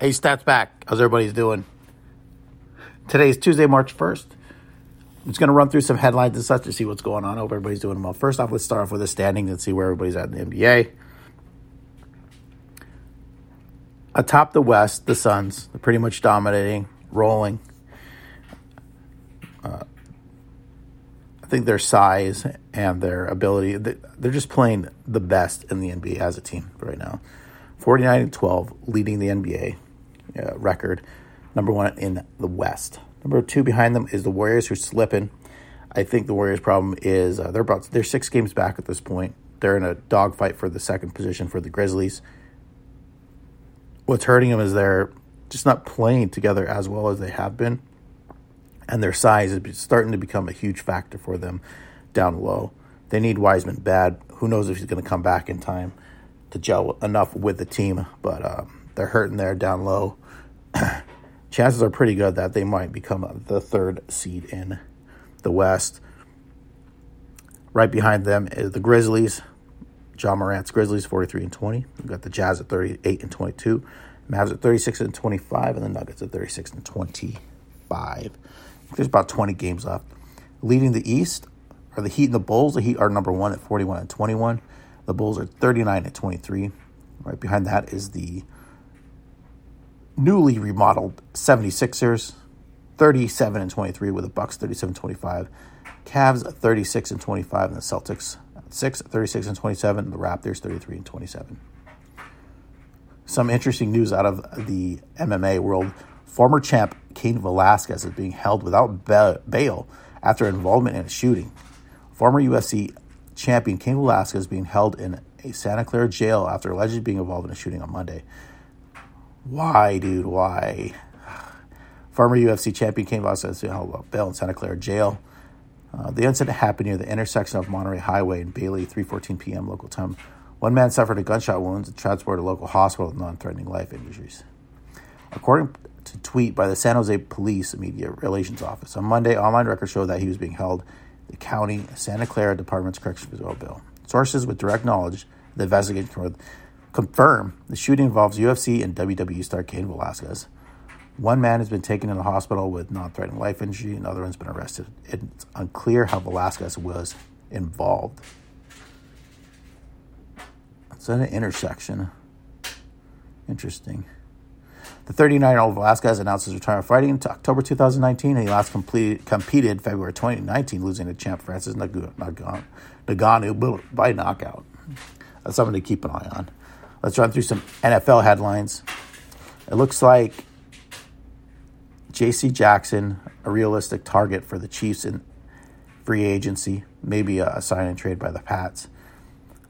Hey, Stats Back. How's everybody's doing? Today is Tuesday, March 1st. I'm just going to run through some headlines and such to see what's going on. I hope everybody's doing well. First off, let's start off with the standings and see where everybody's at in the NBA. Atop the West, the Suns, they're pretty much dominating, rolling. Uh, I think their size and their ability, they're just playing the best in the NBA as a team right now. 49 and 12, leading the NBA uh, record, number one in the West. Number two behind them is the Warriors, who are slipping. I think the Warriors' problem is uh, they're about they're six games back at this point. They're in a dogfight for the second position for the Grizzlies. What's hurting them is they're just not playing together as well as they have been, and their size is starting to become a huge factor for them down low. They need Wiseman bad. Who knows if he's going to come back in time to gel enough with the team, but uh, they're hurting there down low. Chances are pretty good that they might become the third seed in the West. Right behind them is the Grizzlies. Ja Morant's Grizzlies 43 and 20. We've got the Jazz at 38 and 22. Mavs at 36 and 25, and the Nuggets at 36 and 25. There's about 20 games left. Leading the East are the Heat and the Bulls. The Heat are number one at 41 and 21. The Bulls are 39 and 23. Right behind that is the newly remodeled 76ers, 37 and 23 with the Bucks 37 25. Cavs 36 and 25 and the Celtics 6 36 and 27, the Raptors 33 and 27. Some interesting news out of the MMA world. Former champ Cain Velasquez is being held without bail after involvement in a shooting. Former UFC champion Cain Velasquez is being held in a Santa Clara jail after allegedly being involved in a shooting on Monday. Why, dude? Why? Former UFC champion held up bail in Santa Clara jail. Uh, the incident happened near the intersection of Monterey Highway and Bailey, 3:14 p.m. local time. One man suffered a gunshot wound and transported to local hospital with non-threatening life injuries. According to tweet by the San Jose Police Media Relations Office on Monday, online records show that he was being held the county Santa Clara Department's Correctional Bill. Sources with direct knowledge the investigation confirm the shooting involves UFC and WWE star Cain Velasquez. One man has been taken in the hospital with non-threatening life injury, another one's been arrested. It's unclear how Velasquez was involved. It's at an intersection. Interesting. The 39-year-old Velasquez announced his retirement fighting in October 2019, and he last completed, competed February 2019, losing to champ Francis Ngannou by knockout. That's something to keep an eye on. Let's run through some NFL headlines. It looks like J.C. Jackson, a realistic target for the Chiefs in free agency, maybe a, sign and trade by the Pats.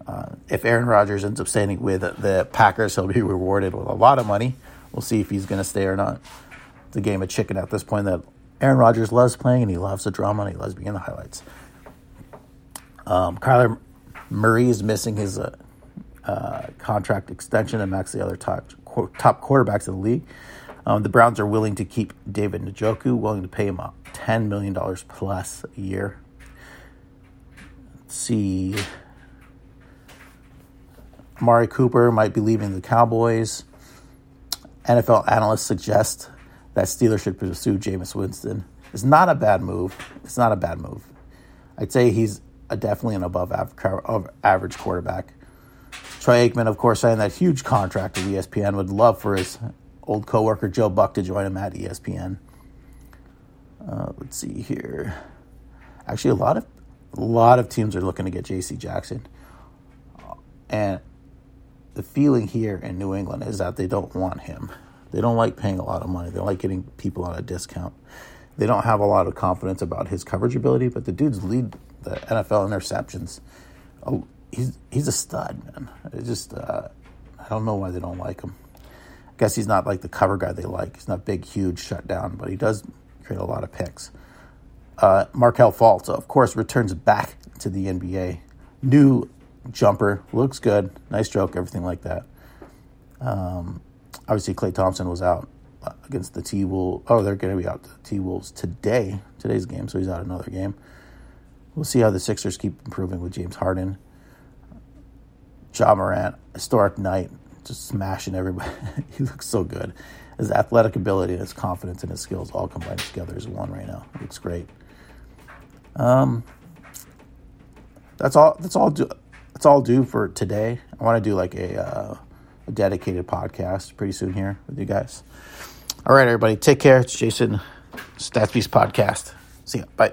Uh, if Aaron Rodgers ends up staying with the Packers, he'll be rewarded with a lot of money. We'll see if he's going to stay or not. It's a game of chicken at this point that Aaron Rodgers loves playing and he loves the drama and he loves being in the highlights. Um, Kyler Murray is missing his uh, uh, contract extension amongst the other top, top quarterbacks in the league. Um, the Browns are willing to keep David Njoku, willing to pay him $10 million plus a year. Let's see. Amari Cooper might be leaving the Cowboys. NFL analysts suggest that Steelers should pursue Jameis Winston. It's not a bad move. It's not a bad move. I'd say he's definitely an above average quarterback. Troy Aikman, of course, signed that huge contract with ESPN. Would love for his old coworker Joe Buck to join him at ESPN. Uh, let's see here. Actually, a lot of a lot of teams are looking to get J.C. Jackson, and the feeling here in New England is that they don't want him. They don't like paying a lot of money. They like getting people on a discount. They don't have a lot of confidence about his coverage ability, but the dude's lead the NFL interceptions. He's he's a stud, man. Just uh, I don't know why they don't like him. I guess he's not like the cover guy they like. He's not big, huge, shut down, but he does create a lot of picks. Uh, Markelle Fultz, of course, returns back to the NBA. New jumper, looks good, nice stroke, everything like that. Um, obviously, Klay Thompson was out against the T Wolves. Oh, they're going to be out the T Wolves today, today's game, so he's out another game. We'll see how the Sixers keep improving with James Harden. Ja Morant, historic night, just smashing everybody. he looks so good. His athletic ability and his confidence and his skills all combined together as one right now. Looks great. Um, that's all. That's all. Do, that's all due for today. I want to do like a, uh, a dedicated podcast pretty soon here with you guys. All right, everybody, take care. It's Jason Statsbeast podcast. See ya. Bye.